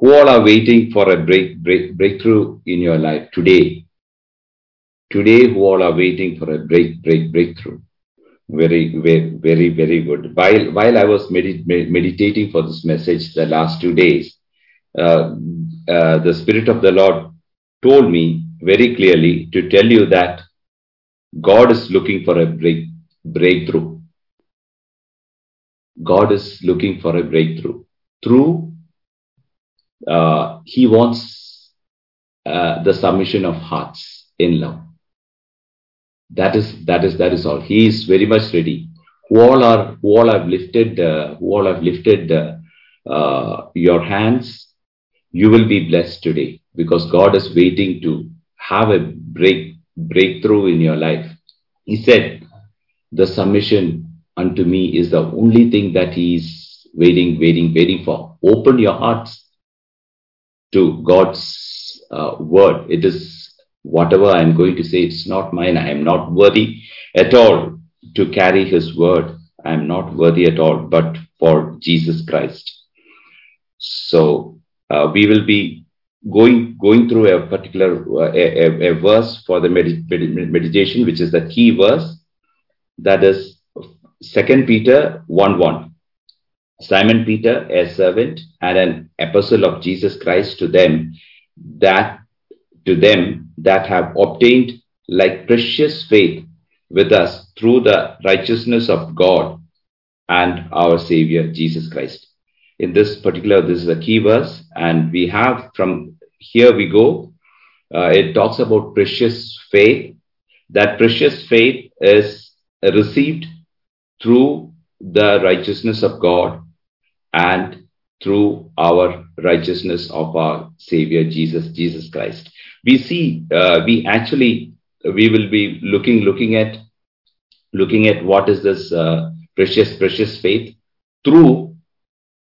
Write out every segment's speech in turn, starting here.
who all are waiting for a break, break breakthrough in your life today? Today, who all are waiting for a break, break, breakthrough? Very, very, very, very good. While while I was medit- meditating for this message the last two days, uh, uh, the Spirit of the Lord told me very clearly to tell you that God is looking for a break, breakthrough. God is looking for a breakthrough through. Uh, he wants uh, the submission of hearts in love. That is that is that is all. He is very much ready. Who all are who all have lifted uh, who all have lifted uh, uh, your hands, you will be blessed today because God is waiting to have a break breakthrough in your life. He said, "The submission unto me is the only thing that He is waiting, waiting, waiting for." Open your hearts to God's uh, word. It is whatever I'm going to say, it's not mine. I am not worthy at all to carry his word. I am not worthy at all, but for Jesus Christ. So uh, we will be going going through a particular uh, a, a, verse for the med- med- meditation, which is the key verse. That is Second Peter one one. Simon Peter, a servant and an apostle of Jesus Christ to them that to them that have obtained like precious faith with us through the righteousness of God and our Savior Jesus Christ. In this particular, this is a key verse, and we have from here we go. Uh, it talks about precious faith. That precious faith is received through the righteousness of God and through our righteousness of our Savior Jesus, Jesus Christ. We see uh, we actually we will be looking looking at looking at what is this uh, precious precious faith through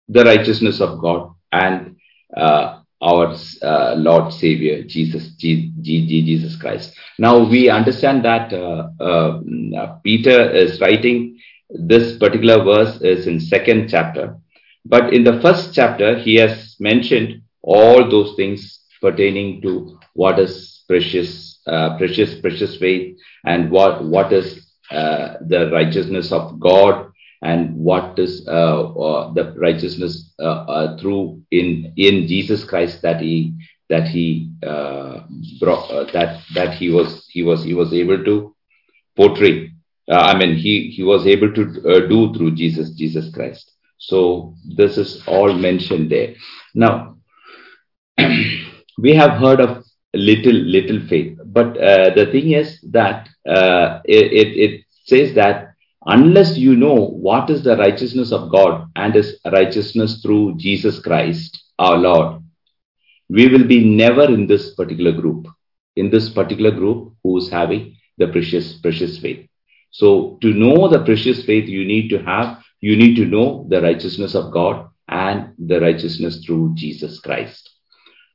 the righteousness of god and uh, our uh, lord savior jesus G- G- jesus christ. Now we understand that uh, uh, peter is writing this particular verse is in second chapter but in the first chapter he has mentioned all those things pertaining to what is precious, uh, precious, precious faith, and what what is uh, the righteousness of God, and what is uh, uh the righteousness uh, uh, through in in Jesus Christ that he that he brought that that he was he was he was able to portray. I mean, he he was able to do through Jesus Jesus Christ. So this is all mentioned there. Now. we have heard of little little faith but uh, the thing is that uh, it, it says that unless you know what is the righteousness of god and his righteousness through jesus christ our lord we will be never in this particular group in this particular group who is having the precious precious faith so to know the precious faith you need to have you need to know the righteousness of god and the righteousness through jesus christ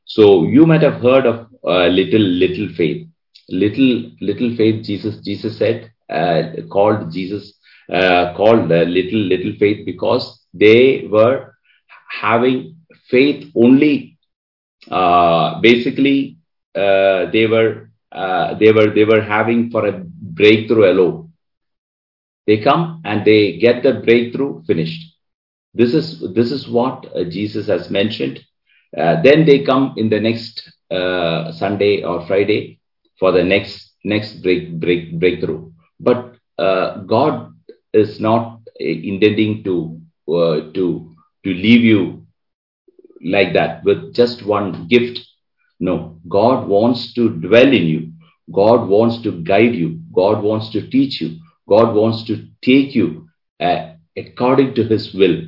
so you might have heard of uh, little little faith. Little little faith. Jesus Jesus said uh, called Jesus uh, called little little faith because they were having faith only. Uh, basically, uh, they were uh, they were they were having for a breakthrough alone. They come and they get the breakthrough finished. This is this is what Jesus has mentioned uh, then they come in the next uh, Sunday or Friday for the next next break break breakthrough. But uh, God is not intending to to to leave you like that with just one gift. No, God wants to dwell in you. God wants to guide you. God wants to teach you. God wants to take you uh, according to His will,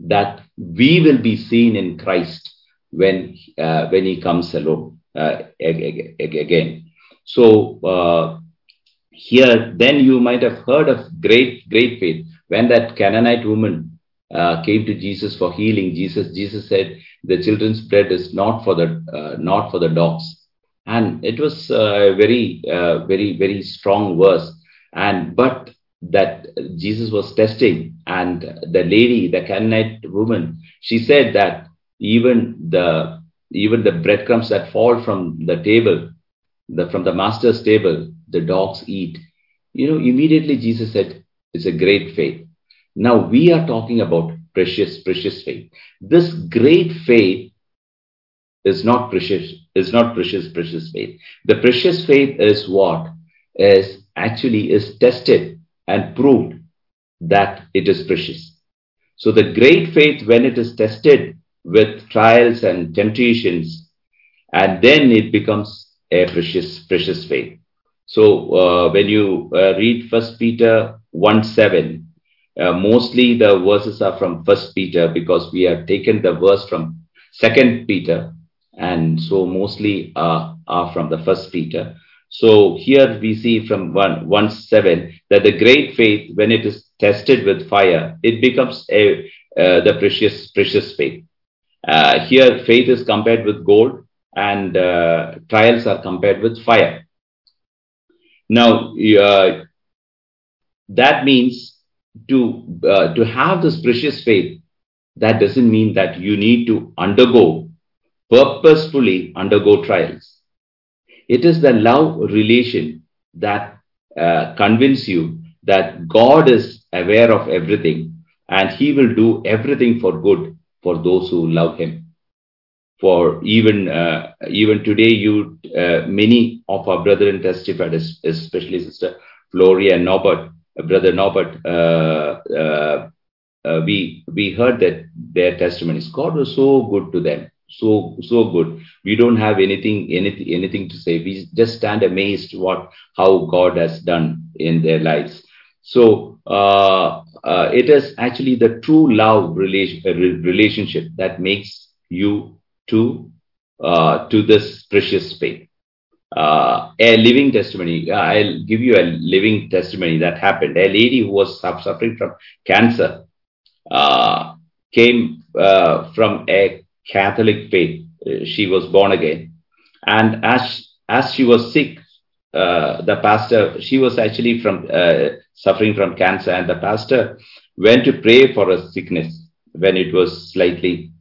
that we will be seen in Christ when uh, when he comes alone uh, again. So uh, here, then you might have heard of great great faith when that Canaanite woman uh, came to Jesus for healing. Jesus Jesus said, "The children's bread is not for the uh, not for the dogs," and it was a very very very strong verse. And but that Jesus was testing, and the lady, the Canaanite woman, she said that even the even the breadcrumbs that fall from the table, the, from the master's table, the dogs eat. You know, immediately Jesus said, it's a great faith. Now we are talking about precious, precious faith. This great faith is not precious, is not precious, precious faith. The precious faith is what? Is actually is tested and proved that it is precious. So the great faith, when it is tested with trials and temptations, and then it becomes a precious, precious faith. So uh, when you uh, read First Peter 1 7, uh, mostly the verses are from First Peter because we have taken the verse from Second Peter, and so mostly are from the First Peter. So here we see from 1, 1 7 that the great faith, when it is tested with fire, it becomes a, uh, the precious, precious faith. Uh, here, faith is compared with gold, and uh, trials are compared with fire. Now, uh, that means to uh, to have this precious faith. That doesn't mean that you need to undergo purposefully undergo trials. It is the love relation that uh, convince you that God is aware of everything and He will do everything for good for those who love him. For even uh, even today, you uh, many of our brethren testified, especially Sister Floria and Norbert, uh, Brother Norbert. Uh, uh, we we heard that their testimonies. God was so good to them, so so good. We don't have anything anything anything to say. We just stand amazed what how God has done in their lives. So uh, uh, it is actually the true love relation, uh, relationship that makes you to uh, to this precious faith. Uh, a living testimony. I'll give you a living testimony that happened. A lady who was suffering from cancer uh, came uh, from a Catholic faith. She was born again, and as as she was sick, the pastor she was actually from suffering from cancer, and the pastor went to pray for a sickness when it was slightly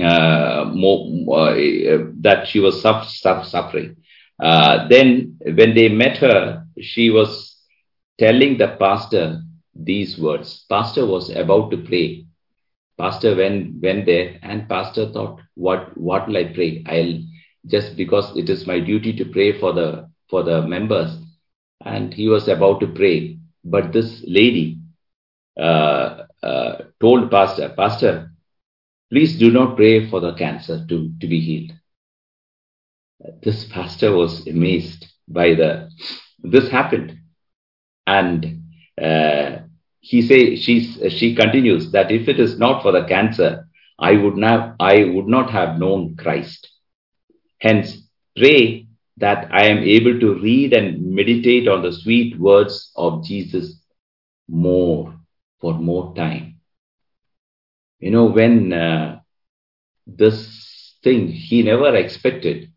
uh, more uh, that she was suffering. Uh, then, when they met her, she was telling the pastor these words. Pastor was about to pray. Pastor went went there, and pastor thought, "What what will I pray? I'll just because it is my duty to pray for the for the members." and he was about to pray. But this lady uh, uh, told Pastor, Pastor, please do not pray for the cancer to, to be healed. This pastor was amazed by the, this happened. And uh, he say, she's, she continues that if it is not for the cancer, I would not, I would not have known Christ. Hence, pray that I am able to read and meditate on the sweet words of Jesus more for more time. You know, when uh, this thing he never expected,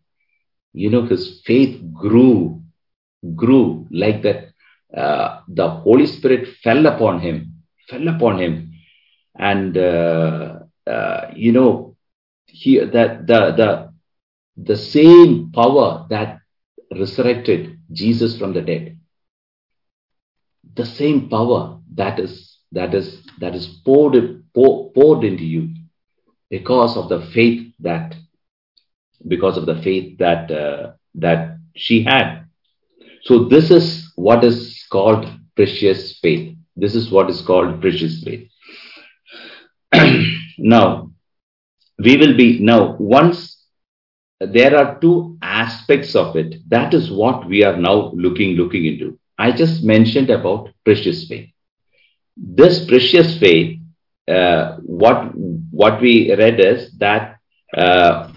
you know, his faith grew, grew like that. Uh, the Holy Spirit fell upon him, fell upon him, and uh, uh you know, he that the the the same power that resurrected Jesus from the dead, the same power that is that is that is poured poured into you because of the faith that because of the faith that uh, that she had. So this is what is called precious faith. This is what is called precious faith. now we will be now once there are two aspects of it. That is what we are now looking looking into. I just mentioned about precious faith. This precious faith, uh, what what we read is that uh,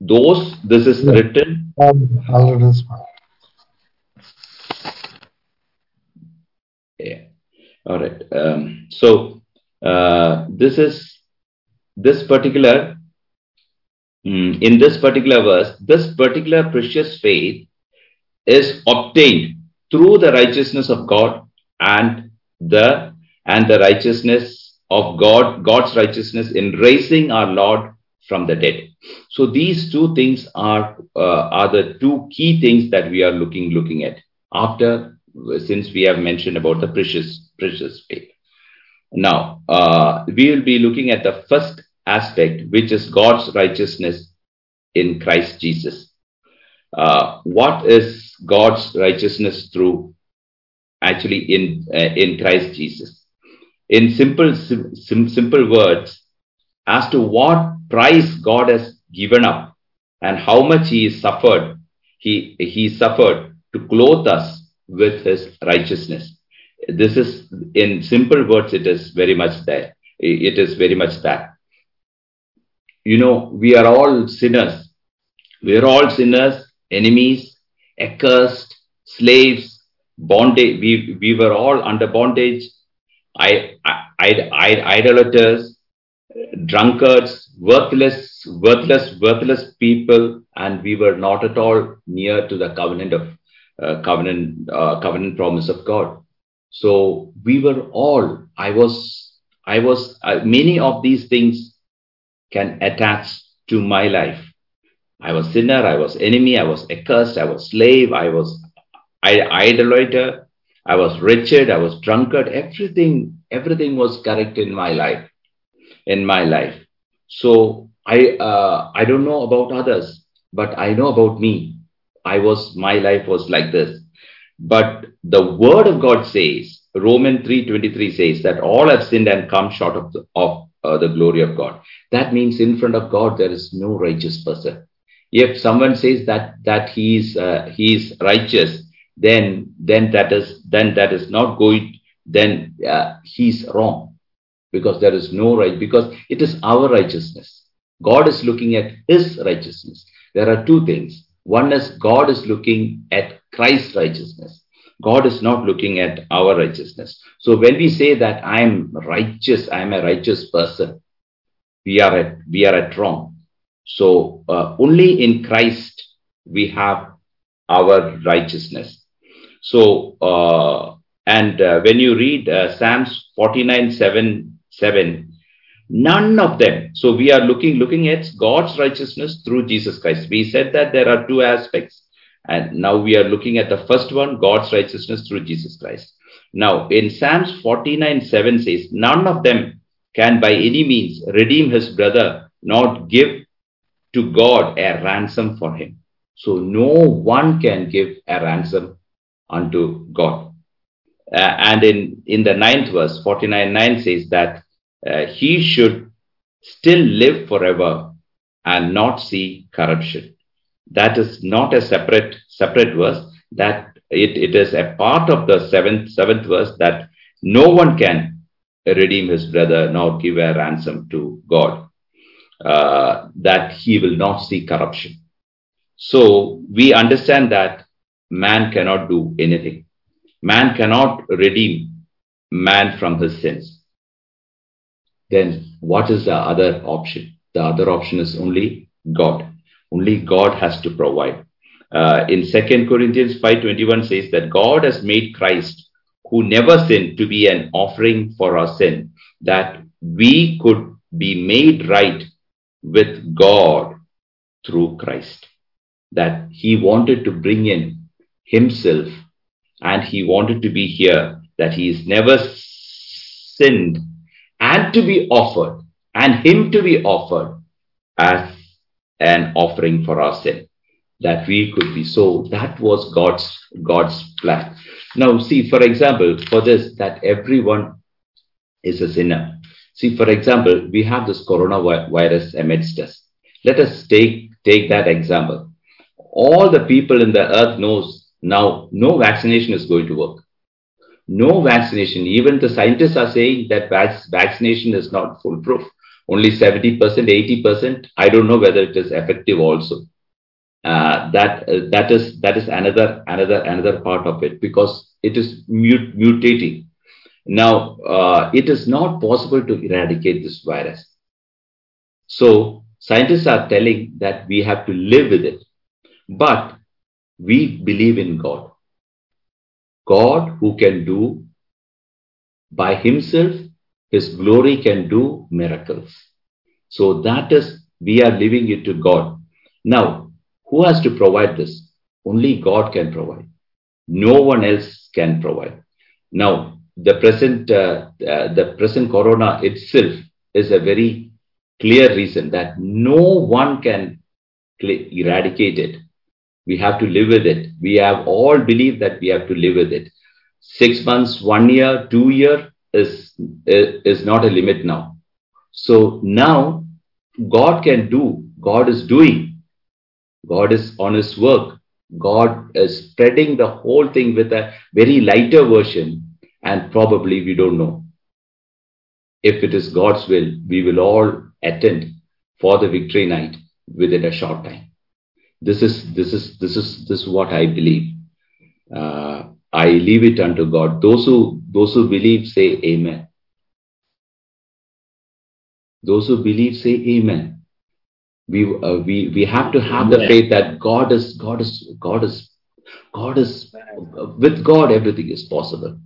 those this is written. Um, yeah. All right. Um, so uh, this is this particular Mm, in this particular verse, this particular precious faith is obtained through the righteousness of God and the and the righteousness of God, God's righteousness in raising our Lord from the dead. So these two things are uh, are the two key things that we are looking looking at after since we have mentioned about the precious precious faith. Now uh, we will be looking at the first aspect, which is God's righteousness in Christ Jesus. Uh, what is God's righteousness through actually in uh, in Christ Jesus? In simple sim, simple words, as to what price God has given up and how much He suffered, He He suffered to clothe us with His righteousness. This is in simple words. It is very much there. It is very much that. You know, we are all sinners. We are all sinners, enemies, accursed, slaves, bondage. We, we were all under bondage, I, I, I, idolaters, drunkards, worthless, worthless, worthless people, and we were not at all near to the covenant of uh, covenant uh, covenant promise of God. So we were all. I was. I was. Uh, many of these things can attach to my life. I was sinner. I was enemy. I was accursed. I was slave. I was I, idolater. I was wretched. I was drunkard. Everything. Everything was correct in my life in my life. So I uh, I don't know about others, but I know about me. I was my life was like this. But the word of God says, Romans 3:23 says that all have sinned and come short of the, of uh, the glory of God. That means in front of God there is no righteous person. If someone says that that he is uh, righteous, then then that is then that is not going. Then uh, he's wrong because there is no right, because it is our righteousness. God is looking at his righteousness. There are two things. One is God is looking at Christ's righteousness. God is not looking at our righteousness. So when we say that I am righteous, I am a righteous person, we are at, we are at wrong. So uh, only in Christ we have our righteousness. So, uh, and uh, when you read uh, Psalms 49 7 7 none of them. So we are looking looking at god's righteousness through jesus christ. We said that there are two aspects. And now we are looking at the first one god's righteousness through jesus christ. Now in psalms 49 7 says none of them can by any means redeem his brother not give to god a ransom for him. So no one can give a ransom unto god. Uh, and in, in the ninth verse, 49 9 says that uh, he should still live forever and not see corruption. That is not a separate separate verse. That it, it is a part of the seventh seventh verse that no one can redeem his brother nor give a ransom to God. Uh, that he will not see corruption. So we understand that man cannot do anything. Man cannot redeem man from his sins. Then what is the other option? The other option is only God. Only God has to provide. Uh, in 2 Corinthians 5.21 says that God has made Christ, who never sinned, to be an offering for our sin, that we could be made right with God through Christ. That he wanted to bring in himself and he wanted to be here, that he is never sinned, and to be offered, and him to be offered as an offering for our sin, that we could be. So that was God's God's plan. Now, see, for example, for this, that everyone is a sinner. See, for example, we have this coronavirus amidst us. Let us take, take that example. All the people in the earth knows now, no vaccination is going to work. No vaccination. Even the scientists are saying that vaccination is not foolproof. Only 70%, 80%. I don't know whether it is effective also. Uh, that uh, that is that is another another another part of it because it is mut- mutating. Now uh, it is not possible to eradicate this virus. So scientists are telling that we have to live with it. But we believe in God. God who can do by himself, his glory can do miracles. So that is We are leaving it to God. Now, who has to provide this? Only God can provide. No one else can provide. Now, the present, uh, uh, the present corona itself is a very clear reason that no one can eradicate it. We have to live with it. We have all believed that we have to live with it. Six months, one year, two year is, is not a limit now. So now God can do, God is doing, God is on his work. God is spreading the whole thing with a very lighter version, and probably we don't know. If it is God's will, we will all attend for the victory night within a short time. This is this is this is this is what I believe. Uh, I leave it unto God. Those who those who believe say Amen. Those who believe say Amen. We uh, we we have to have the faith that God is God is God is God is with God everything is possible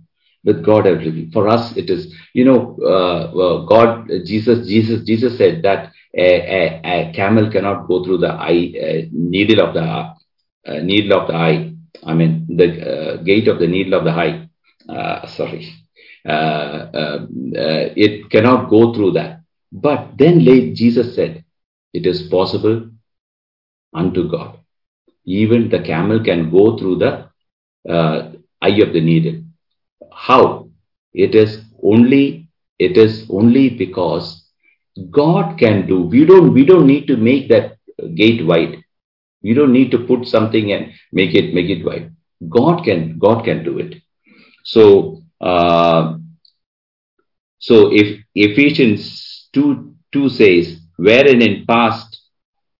with God everything. For us, it is, you know, uh, God, Jesus, Jesus, Jesus said that a, a, a, camel cannot go through the eye, uh, needle of the uh, needle of the eye. I mean, the uh, gate of the needle of the eye. Sorry, it cannot go through that. But then Jesus said, it is possible unto God. Even the camel can go through the eye of the needle how? It is only, it is only because God can do. We don't, we don't need to make that gate wide. We don't need to put something and make it, make it wide. God can, God can do it. So, uh, so if Ephesians 2, 2 says, wherein in past,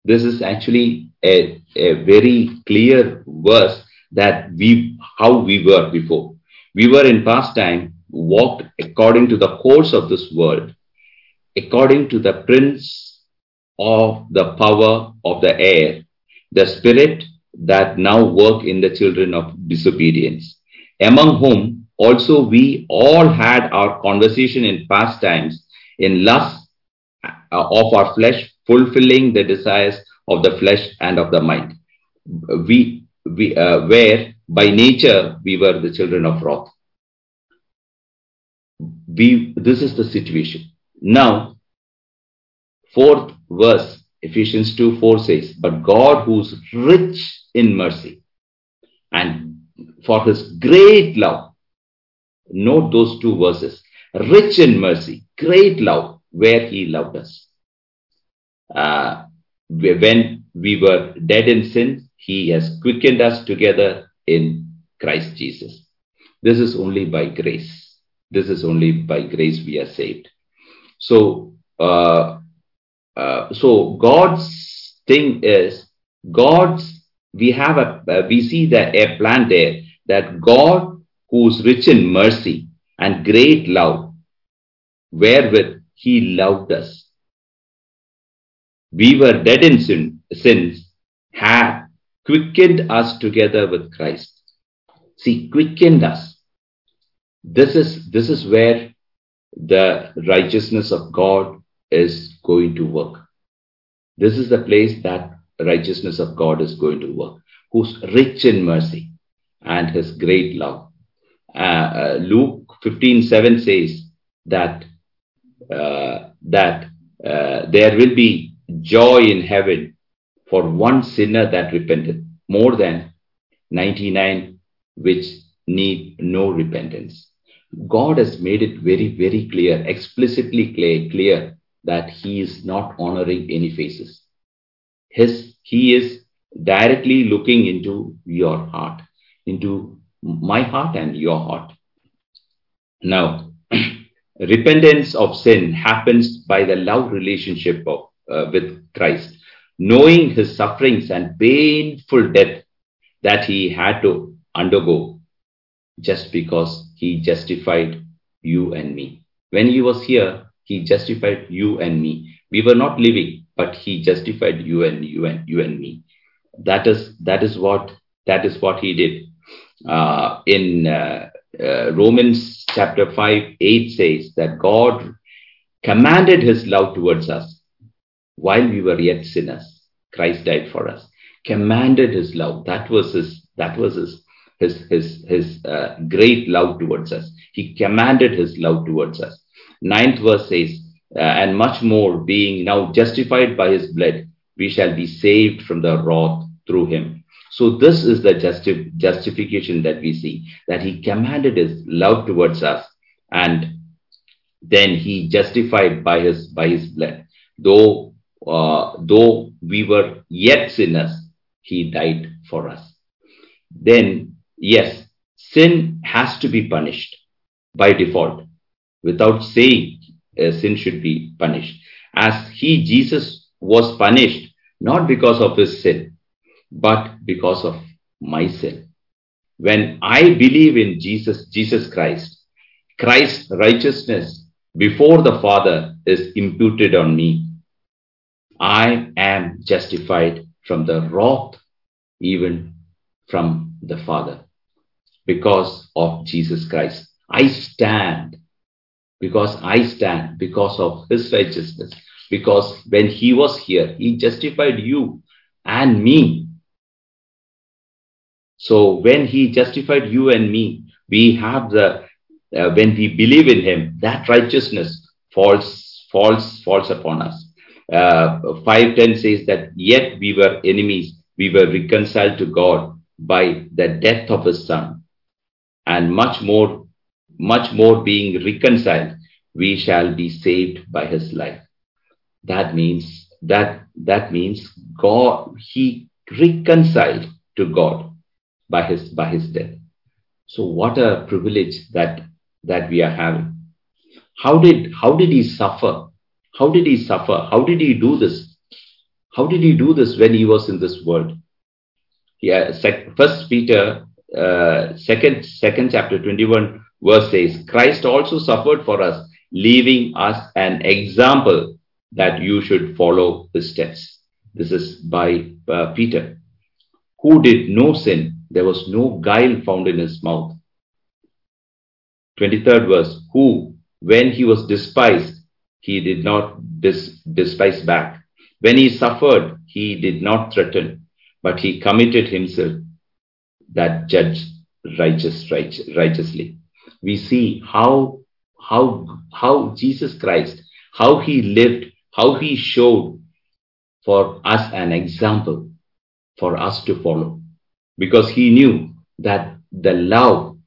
this is actually a, a very clear verse that we, how we were before. We were in past time walked according to the course of this world, according to the prince of the power of the air, the spirit that now work in the children of disobedience, among whom also we all had our conversation in past times in lust uh, of our flesh, fulfilling the desires of the flesh and of the mind. We, we uh, where by nature, we were the children of wrath. We, this is the situation. Now, fourth verse, Ephesians 2 4 says, But God who's rich in mercy and for his great love, note those two verses rich in mercy, great love, where he loved us. Uh, when we were dead in sin, he has quickened us together in Christ Jesus. This is only by grace. This is only by grace we are saved. So, uh, uh, so God's thing is God's. We have a uh, we see that a plan there that God, who's rich in mercy and great love, wherewith He loved us. We were dead in sin, sins, had quickened us together with Christ. See, quickened us. This is, this is where the righteousness of God is going to work. This is the place that righteousness of God is going to work, who's rich in mercy and his great love. Uh, uh, Luke 15 7 says that, uh, that uh, there will be joy in heaven for one sinner that repented more than 99 which need no repentance. God has made it very, very clear, explicitly clear, clear that He is not honoring any faces. His, he is directly looking into your heart, into my heart and your heart. Now, repentance of sin happens by the love relationship of, uh, with Christ knowing his sufferings and painful death that he had to undergo just because he justified you and me. When he was here, he justified you and me. We were not living, but he justified you and you and you and me. That is that is what that is what he did. Uh, in uh, uh, Romans chapter five eight says that God commanded His love towards us while we were yet sinners, Christ died for us. Commanded his love. That was his, that was his, his, his, his uh, great love towards us. He commanded his love towards us. Ninth verse says, uh, and much more being now justified by his blood, we shall be saved from the wrath through him. So this is the justi- justification that we see, that he commanded his love towards us and then he justified by his, by his blood. Though, uh, though we were yet sinners, he died for us. Then, yes, sin has to be punished by default. Without saying uh, sin should be punished. As he, Jesus, was punished not because of his sin, but because of my sin. When I believe in Jesus, Jesus Christ, Christ's righteousness before the Father is imputed on me. I am justified from the wrath, even from the Father, because of Jesus Christ. I stand because I stand because of his righteousness. Because when he was here, he justified you and me. So when he justified you and me, we have the, uh, when we believe in him, that righteousness falls, falls, falls upon us. Uh, 510 says that yet we were enemies, we were reconciled to God by the death of his son. And much more, much more being reconciled, we shall be saved by his life. That means that that means God he reconciled to God by his by his death. So what a privilege that that we are having. How did how did he suffer? How did he suffer? How did he do this? How did he do this when he was in this world? Yeah, uh, First Peter, uh, second second chapter twenty one verse says, Christ also suffered for us, leaving us an example that you should follow his steps. This is by uh, Peter, who did no sin there was no guile found in his mouth. 23rd verse, who, when he was despised, he did not dis- despise back. When he suffered, he did not threaten, but he committed himself that judge righteous, righteous, righteously. We see how, how, how Jesus Christ, how he lived, how he showed for us an example for us to follow because he knew that the love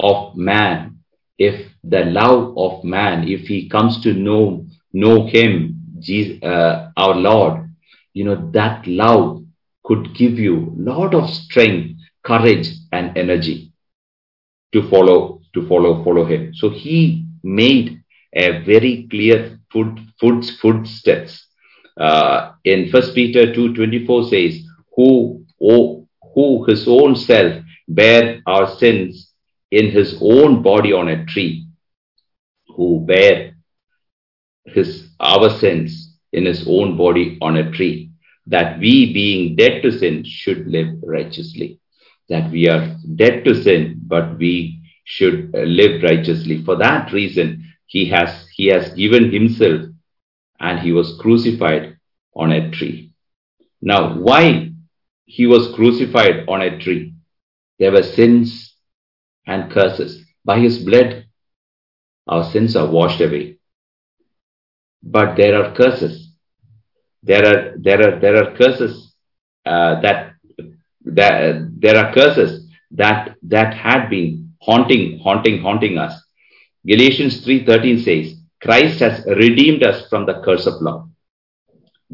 of man, if the love of man, if he comes to know, know him, Jesus, uh, our Lord, you know, that love could give you a lot of strength, courage, and energy to follow, to follow, follow him. So he made a very clear foot, foot, footsteps. Uh, in First Peter 2.24 says, who, oh, who his own self bare our sins in his own body on a tree, who bare his our sins in his own body on a tree, that we being dead to sin should live righteously. That we are dead to sin, but we should uh, live righteously. For that reason, he has he has given himself and he was crucified on a tree. Now, why he was crucified on a tree. There were sins and curses. By his blood, our sins are washed away. But there are curses. There are there are there are curses uh, that that there are curses that that had been haunting haunting haunting us. Galatians 3:13 says, Christ has redeemed us from the curse of law,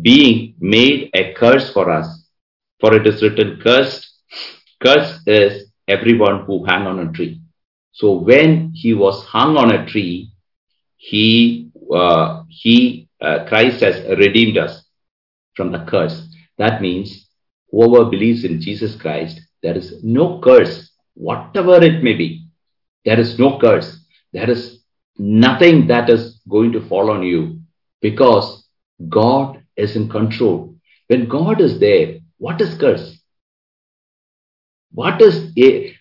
being made a curse for us for it is written, cursed, cursed is everyone who hang on a tree. So when he was hung on a tree, he, uh, he, uh, Christ has redeemed us from the curse. That means whoever believes in Jesus Christ, there is no curse, whatever it may be. There is no curse. There is nothing that is going to fall on you because God is in control. When God is there, what is curse? What is a,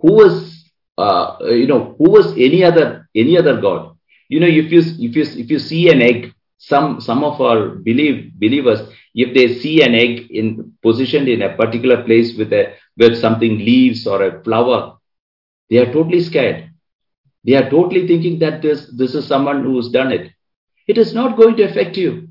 who is uh, you know who was any other any other god? You know if you if you if you see an egg some some of our believe believers, if they see an egg in positioned in a particular place with a with something leaves or a flower, they are totally scared. They are totally thinking that this this is someone who's done it. It is not going to affect you.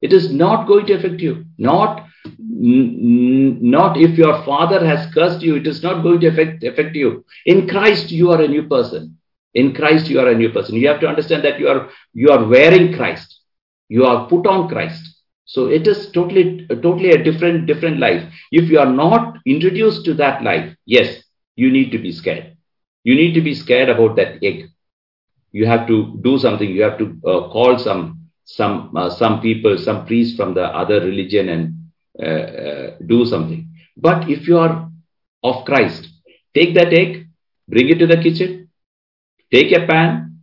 It is not going to affect you. Not not if your father has cursed you, it is not going to affect, affect you. In Christ, you are a new person. In Christ, you are a new person. You have to understand that you are you are wearing Christ. You are put on Christ. So it is totally totally a different different life. If you are not introduced to that life, yes, you need to be scared. You need to be scared about that egg. You have to do something. You have to uh, call some some uh, some people, some priests from the other religion and uh, uh, do something. But if you are of Christ, take that egg, bring it to the kitchen, take a pan,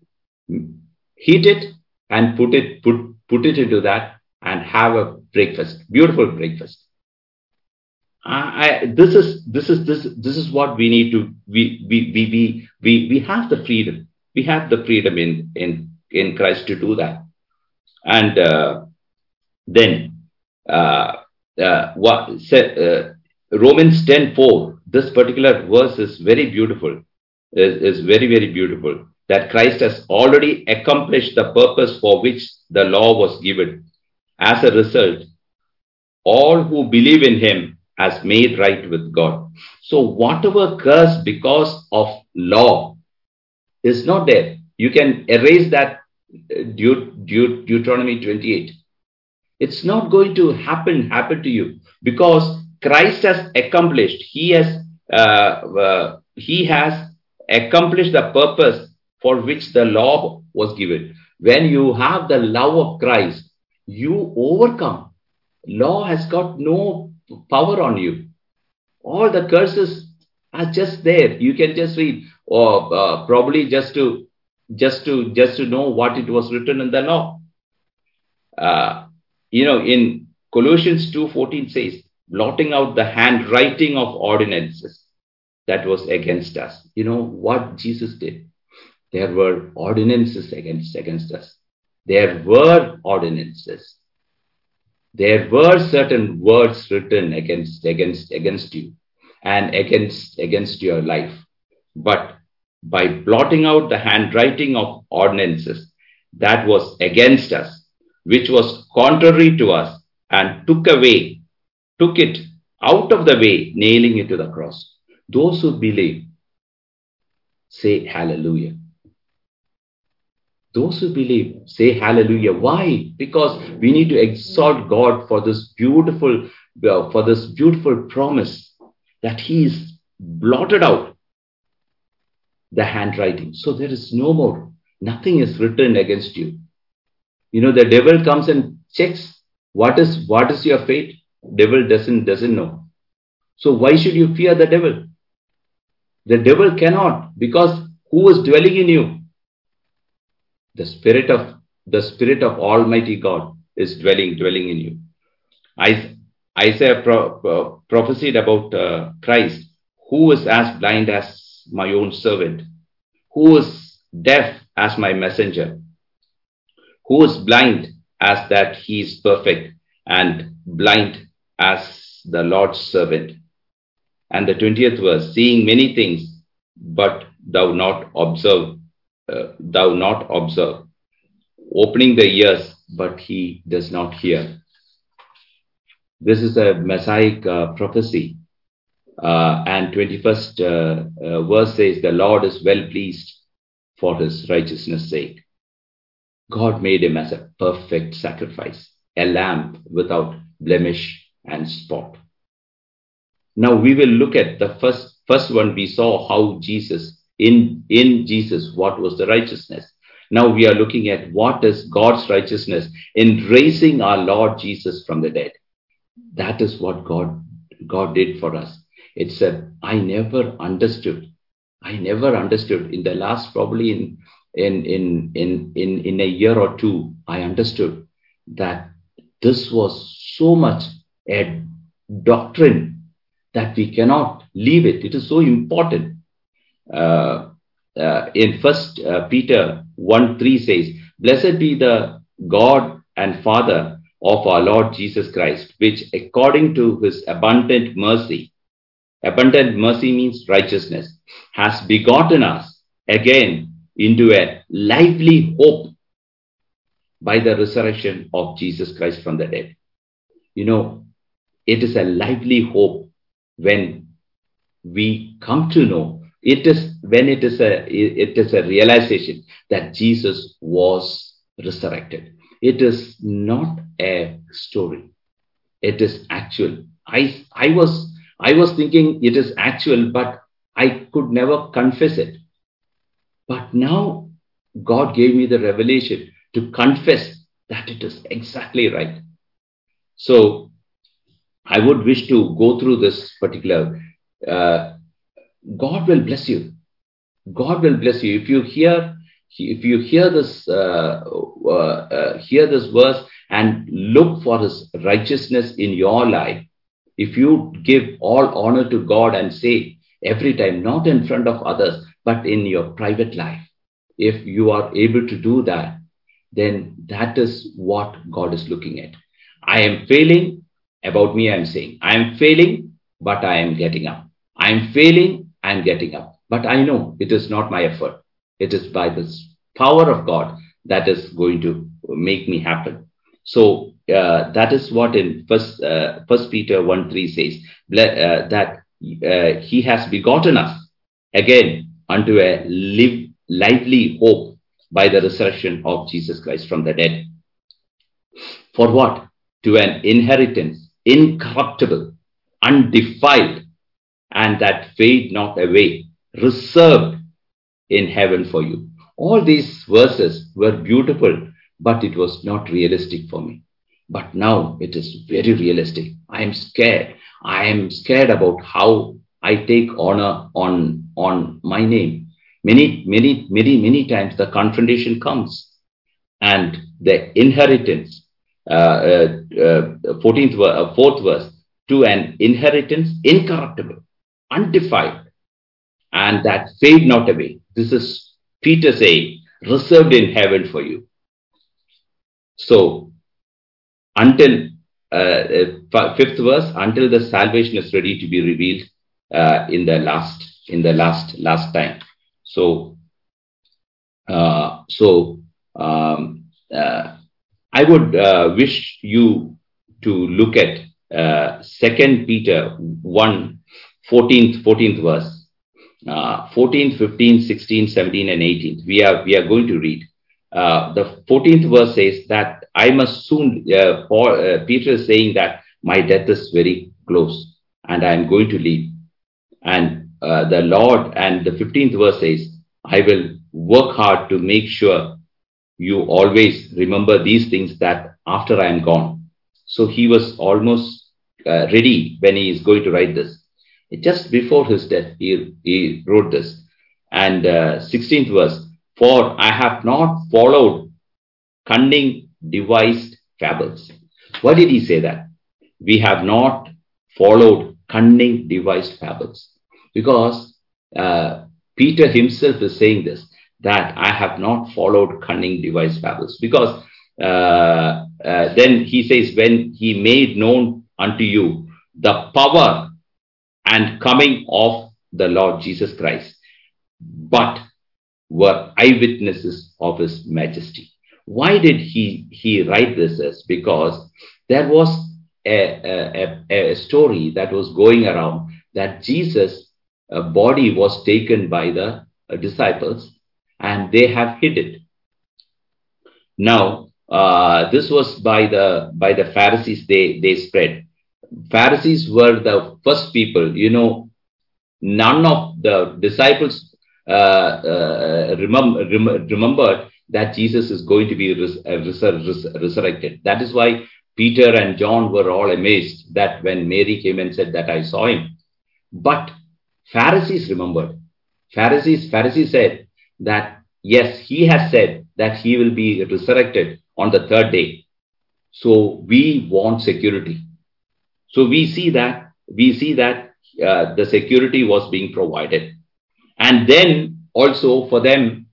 heat it, and put it put put it into that and have a breakfast, beautiful breakfast. I, this is this is this this is what we need to we we we we we, we have the freedom we have the freedom in in in Christ to do that and uh, then uh, uh, what, uh, Romans 10:4. This particular verse is very beautiful. Is, is very very beautiful. That Christ has already accomplished the purpose for which the law was given. As a result, all who believe in Him has made right with God. So whatever curse because of law is not there. You can erase that uh, Deut- Deut- Deuteronomy 28 it's not going to happen happen to you because Christ has accomplished. He has uh, uh, he has accomplished the purpose for which the law was given. When you have the love of Christ, you overcome. Law has got no power on you. All the curses are just there. You can just read, or uh, probably just to just to just to know what it was written in the law. Uh, you know, in Colossians 2.14 says, blotting out the handwriting of ordinances that was against us. You know what Jesus did? There were ordinances against, against us. There were ordinances. There were certain words written against, against, against you and against, against your life. But by blotting out the handwriting of ordinances that was against us, which was contrary to us, and took away, took it out of the way, nailing it to the cross. Those who believe say hallelujah. Those who believe say hallelujah. Why? Because we need to exalt God for this beautiful, uh, for this beautiful promise that He is blotted out the handwriting. So there is no more. Nothing is written against you. You know, the devil comes and checks what is what is your fate. Devil doesn't doesn't know. So why should you fear the devil? The devil cannot because who is dwelling in you? The spirit of the spirit of Almighty God is dwelling dwelling in you. Isaiah pro, uh, prophesied about uh, Christ, who is as blind as my own servant, who is deaf as my messenger, who is blind as that he is perfect and blind as the Lord's servant. And the 20th verse, seeing many things, but thou not observe, uh, thou not observe, opening the ears, but he does not hear. This is a messianic uh, prophecy. Uh, and 21st uh, uh, verse says, The Lord is well pleased for his righteousness' sake. God made him as a perfect sacrifice, a lamb without blemish and spot. Now we will look at the first, first one we saw how Jesus, in, in Jesus, what was the righteousness. Now we are looking at what is God's righteousness in raising our Lord Jesus from the dead. That is what God, God did for us. It said, I never understood. I never understood in the last, probably in in, in, in, in, in a year or two, I understood that this was so much a doctrine that we cannot leave it. It is so important. Uh, uh, in First uh, Peter 1 3 says, Blessed be the God and Father of our Lord Jesus Christ, which according to his abundant mercy, abundant mercy means righteousness, has begotten us again into a lively hope by the resurrection of Jesus Christ from the dead. You know, it is a lively hope when we come to know it is when it is a it is a realization that Jesus was resurrected. It is not a story. It is actual. I I was I was thinking it is actual, but I could never confess it. But now God gave me the revelation to confess that it is exactly right. So I would wish to go through this particular. Uh, God will bless you. God will bless you if you hear if you hear this uh, uh, hear this verse and look for His righteousness in your life. If you give all honor to God and say every time, not in front of others, but in your private life, if you are able to do that, then that is what God is looking at. I am failing. About me, I am saying, I am failing, but I am getting up. I am failing, I am getting up. But I know it is not my effort. It is by the power of God that is going to make me happen. So uh, that is what in First uh, First Peter one three says uh, that uh, He has begotten us again unto a live, lively hope by the resurrection of Jesus Christ from the dead. For what? To an inheritance incorruptible, undefiled, and that fade not away, reserved in heaven for you. All these verses were beautiful, but it was not realistic for me. But now it is very realistic. I am scared. I am scared about how I take honor on, on my name. Many, many, many, many times the confrontation comes and the inheritance 14th, fourth verse, to an inheritance incorruptible, undefiled, and that fade not away. This is Peter saying, reserved in heaven for you. So, until uh, fifth verse, until the salvation is ready to be revealed uh, in the last in the last last time. So, uh, so um, I would uh, wish you to look at uh, 2 Peter 1, 14th, 14th verse. Uh, 14, 15, 16, 17, and 18. We are, we are going to read. Uh, the 14th verse says that I must soon, uh, Paul, uh, Peter is saying that my death is very close and I am going to leave. And uh, the Lord, and the 15th verse says, I will work hard to make sure you always remember these things that after I am gone. So he was almost uh, ready when he is going to write this. Just before his death, he, he wrote this. And uh, 16th verse, for I have not followed cunning devised fables. Why did he say that? We have not followed cunning devised fables. Because uh, Peter himself is saying this that I have not followed cunning device fables. Because uh, uh, then he says, when he made known unto you the power and coming of the Lord Jesus Christ, but were eyewitnesses of his majesty. Why did he, he write this as? Because there was a, a, a story that was going around that Jesus' body was taken by the disciples and they have hid it. Now, uh, this was by the by the Pharisees. They they spread. Pharisees were the first people. You know, none of the disciples uh, uh, remember, rem- remembered that Jesus is going to be uh, res- res- resurrected. That is why Peter and John were all amazed that when Mary came and said that I saw him. But Pharisees remembered. Pharisees Pharisees said that yes, he has said that he will be resurrected on the third day. So we want security. So we see that we see that uh, the security was being provided, and then also for them,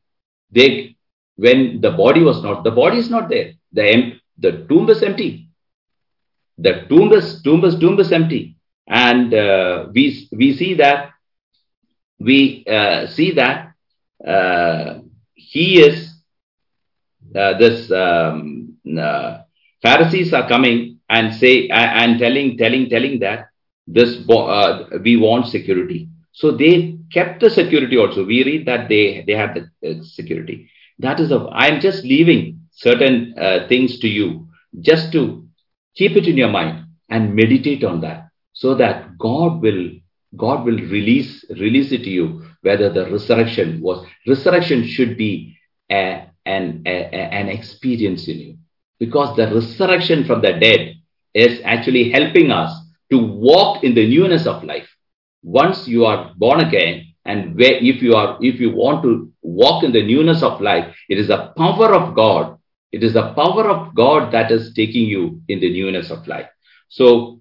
they when the body was not the body is not there. the, the tomb is empty. The tomb is, tomb is, tomb is empty. And uh, we, we see that, we uh, see that he is, uh, this um, uh, Pharisees are coming and say, and telling, telling, telling that this, uh, we want security. So they kept the security also. We read that they, they have the security. That is, of. I am just leaving certain uh, things to you just to keep it in your mind and meditate on that so that God will God will release release it to you whether the resurrection was resurrection should be a, an, a, an experience in you because the resurrection from the dead is actually helping us to walk in the newness of life once you are born again and where, if you are, if you want to walk in the newness of life, it is the power of God. It is the power of God that is taking you in the newness of life. So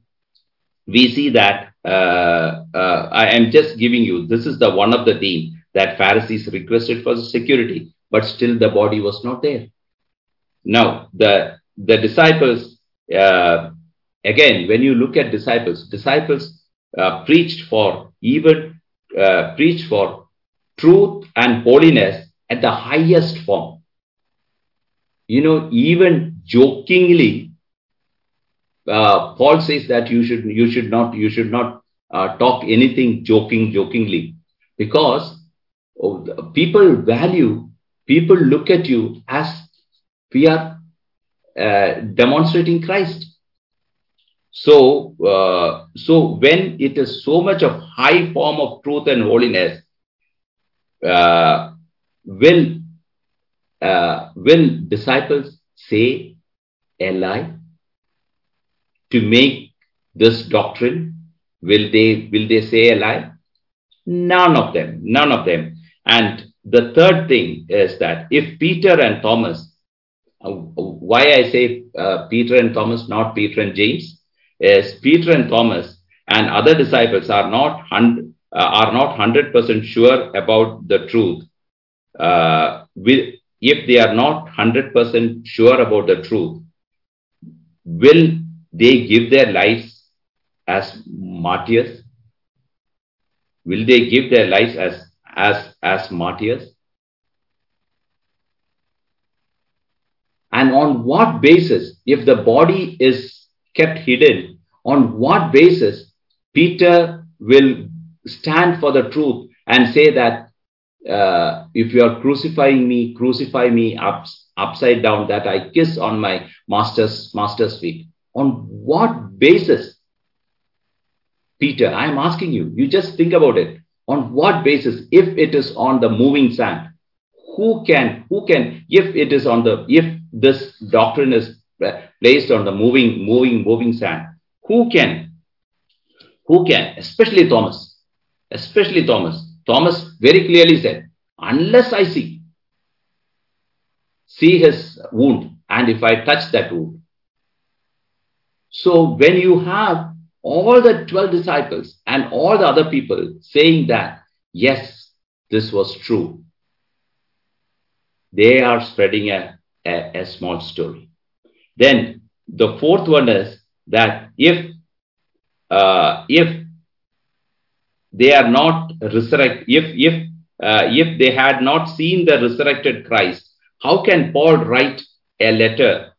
we see that I am just giving you. This is the one of the theme that Pharisees requested for security, but still the body was not there. Now the the disciples uh, again, when you look at disciples, disciples uh, preached for even uh, preach for truth and holiness at the highest form. You know, even jokingly, uh, Paul says that you should you should not you should not uh, talk anything joking jokingly because people value people look at you as we are uh, demonstrating Christ. So, uh, so when it is so much of high form of truth and holiness, uh, will will disciples say a lie to make this doctrine? Will they will they say a lie? None of them. None of them. And the third thing is that if Peter and Thomas, uh, why I say uh, Peter and Thomas, not Peter and James, is Peter and Thomas and other disciples are not uh, are not hundred percent sure about the truth. Uh, will, if they are not hundred percent sure about the truth, will they give their lives as martyrs? Will they give their lives as as as martyrs? And on what basis, if the body is kept hidden, on what basis Peter will stand for the truth and say that uh, if you are crucifying me, crucify me ups, upside down, that I kiss on my master's master's feet. On what basis? Peter, I am asking you, you just think about it. On what basis? If it is on the moving sand, who can, who can, if it is on the, if this doctrine is placed on the moving, moving, moving sand. Who can? Who can? Especially Thomas. Especially Thomas. Thomas very clearly said, unless I see, see his wound, and if I touch that wound. So when you have all the 12 disciples and all the other people saying that, yes, this was true, they are spreading a, a, a small story. Then the fourth one is that if uh, if they are not resurrect, if if uh, if they had not seen the resurrected Christ, how can Paul write a letter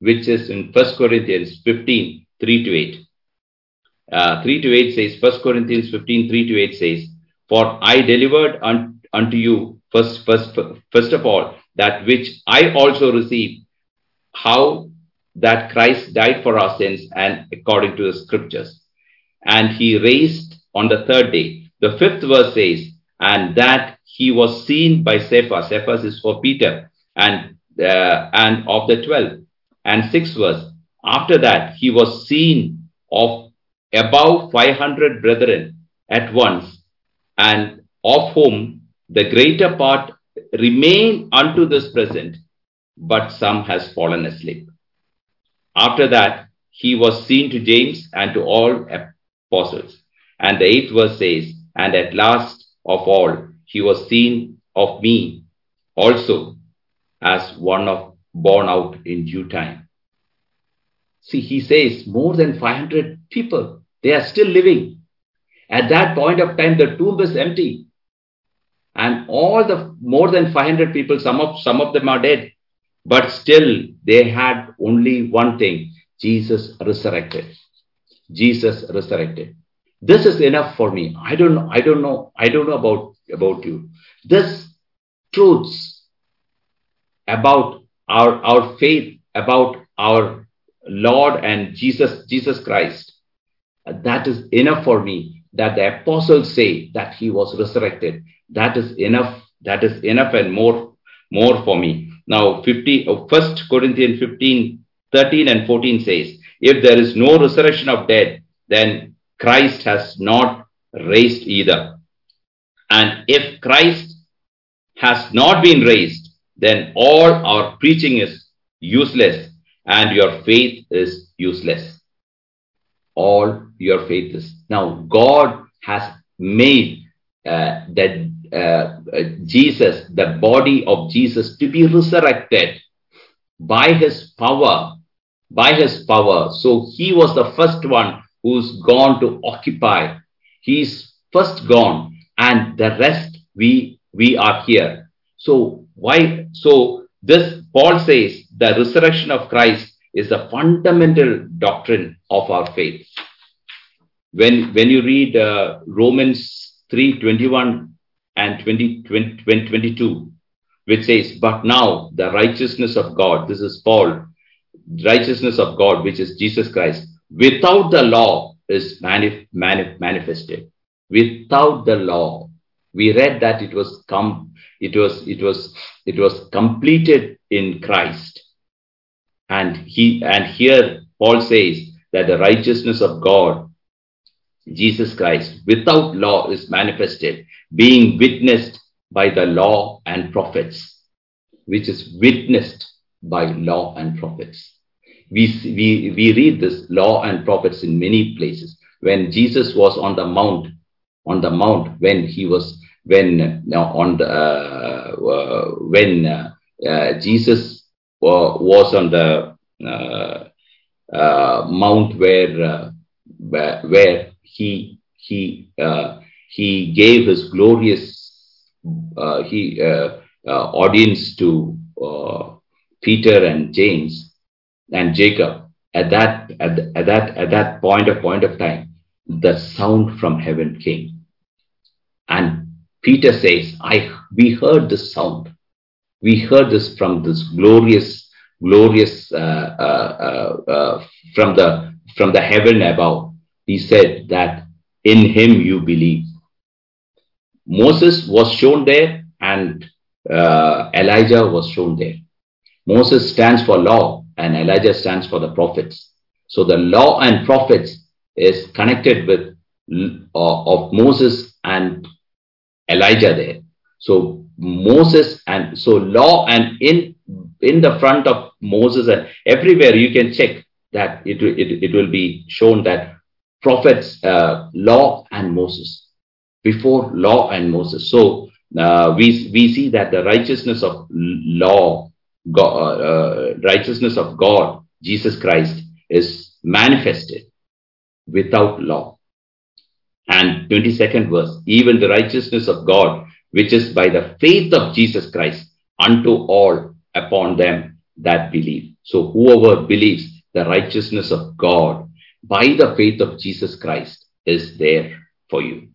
which is in 1 Corinthians 15, 3 to 8? Uh, 3 to 8 says, 1 Corinthians 15, 3 to 8 says, For I delivered un- unto you first, first, first of all that which I also received how that Christ died for our sins and according to the scriptures. And he raised on the third day. The fifth verse says, and that he was seen by Cephas. Cephas is for Peter and, uh, and of the twelve. And sixth verse, after that he was seen of above 500 brethren at once, and of whom the greater part remain unto this present, but some has fallen asleep. After that, he was seen to James and to all apostles. And the eighth verse says, And at last of all, he was seen of me also as one of borne out in due time. See, he says more than 500 people, they are still living. At that point of time, the tomb is empty. And all the more than 500 people, some of, some of them are dead. But still, they had only one thing Jesus resurrected. Jesus resurrected. This is enough for me. I don't know. I don't know. I don't know about, about you. This truths about our, our faith, about our Lord and Jesus, Jesus Christ. That is enough for me that the apostles say that he was resurrected. That is enough. That is enough and more, more for me. Now, 50, uh, 1 Corinthians 15, 13 and 14 says, if there is no resurrection of dead, then Christ has not raised either. And if Christ has not been raised, then all our preaching is useless and your faith is useless. All your faith is. Now, God has made uh, that uh, Jesus, the body of Jesus, to be resurrected by his power. By his power. So he was the first one who's gone to occupy. He's first gone, and the rest we we are here. So why? So this Paul says the resurrection of Christ is the fundamental doctrine of our faith. When when you read uh, Romans 3, 21 and 20, 20, 22, which says, But now the righteousness of God, this is Paul, righteousness of God, which is Jesus Christ, without the law is manif- manif- manifested. Without the law. We read that it was come, it was, it was, it was completed in Christ. And he, and here Paul says that the righteousness of God Jesus Christ without law is manifested, being witnessed by the law and prophets, which is witnessed by law and prophets. We, we, we read this law and prophets in many places. When Jesus was on the mount, on the mount, when he was, when uh, on the, uh, when uh, uh Jesus was on the uh, uh, mount where, where he he he gave his glorious he audience to Peter and James and Jacob. At that at, at that at that point of point of time, the sound from heaven came, and Peter says, "I we heard this sound. We heard this from this glorious glorious uh, from the from the heaven above." he said that in him you believe. Moses was shown there and uh, Elijah was shown there. Moses stands for law and Elijah stands for the prophets. So the law and prophets is connected with uh, of Moses and Elijah there. So Moses and so law and in in the front of Moses and everywhere you can check that it, it, it will be shown that prophets, uh, law and Moses. Before law and Moses. So uh, we, we see that the righteousness of law, God, uh, righteousness of God, Jesus Christ, is manifested without law. And 22nd verse, even the righteousness of God, which is by the faith of Jesus Christ unto all upon them that believe. So whoever believes the righteousness of God by the faith of Jesus Christ is there for you.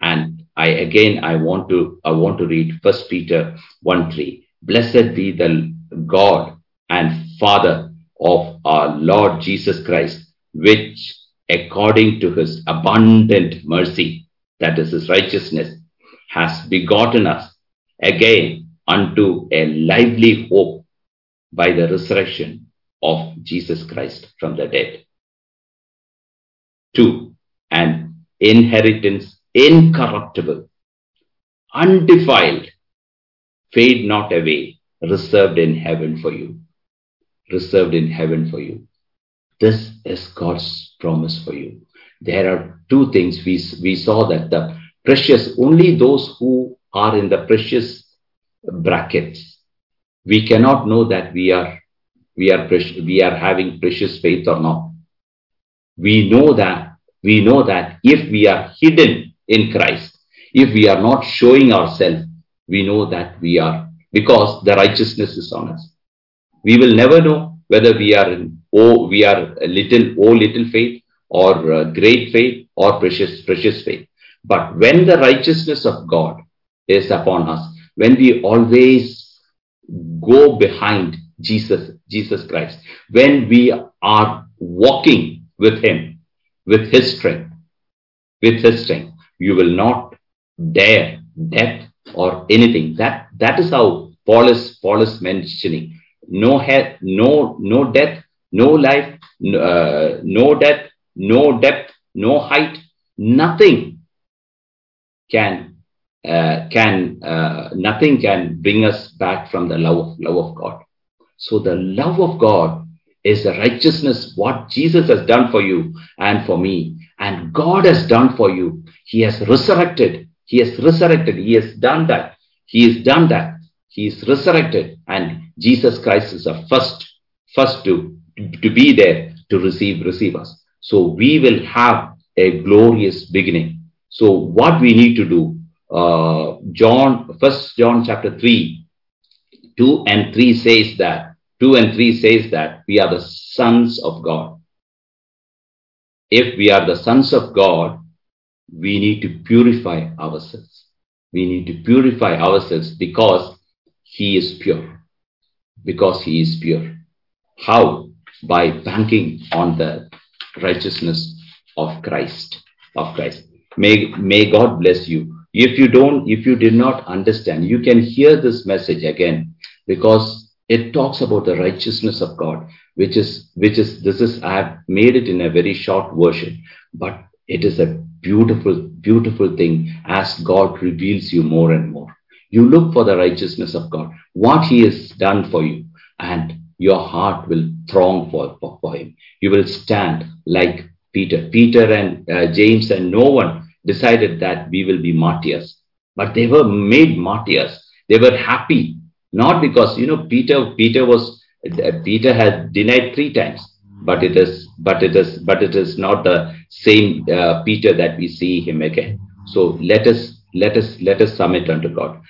And I again I want to I want to read First Peter 1 3. Blessed be the God and Father of our Lord Jesus Christ, which according to his abundant mercy, that is his righteousness, has begotten us again unto a lively hope by the resurrection of Jesus Christ from the dead To, an inheritance incorruptible, undefiled, fade not away, reserved in heaven for you. Reserved in heaven for you. This is God's promise for you. There are two things we, we saw that the precious, only those who are in the precious brackets, we cannot know that we are we are we are having precious faith or not. We know that we know that if we are hidden in Christ, if we are not showing ourselves, we know that we are because the righteousness is on us. We will never know whether we are in oh we are little oh little faith or uh, great faith or precious precious faith. But when the righteousness of God is upon us, when we always go behind Jesus, Jesus Christ, when we are walking with Him, with His strength, with His strength, you will not dare death or anything. That that is how Paul is Paul is mentioning. No head, no no death, no life, no, uh, no death, no depth, no height, nothing can uh, can uh, nothing can bring us back from the love of love of God. So the love of God is the righteousness what Jesus has done for you and for me, and God has done for you. He has resurrected. He has resurrected. He has done that. He has done that. He is resurrected, and Jesus Christ is the first, first to to be there to receive receive us. So we will have a glorious beginning. So what we need to do uh, John, First John chapter 3, 2 and 3 says that, 2 and 3 says that we are the sons of God. If we are the sons of God, we need to purify ourselves. We need to purify ourselves because He is pure. Because He is pure. How? By banking on the righteousness of Christ. Of Christ. May, may God bless you if you don't, if you did not understand, you can hear this message again because it talks about the righteousness of God, which is, which is, this is, I have made it in a very short version, but it is a beautiful, beautiful thing as God reveals you more and more. You look for the righteousness of God, what He has done for you, and your heart will throng for, for, for Him. You will stand like Peter. Peter and uh, James and no one decided that we will be martyrs. But they were made martyrs. They were happy, not because, you know, Peter, Peter was, Peter had denied three times, but it is, but it is, but it is not the same uh, Peter that we see him again. So let us, let us, let us submit unto God.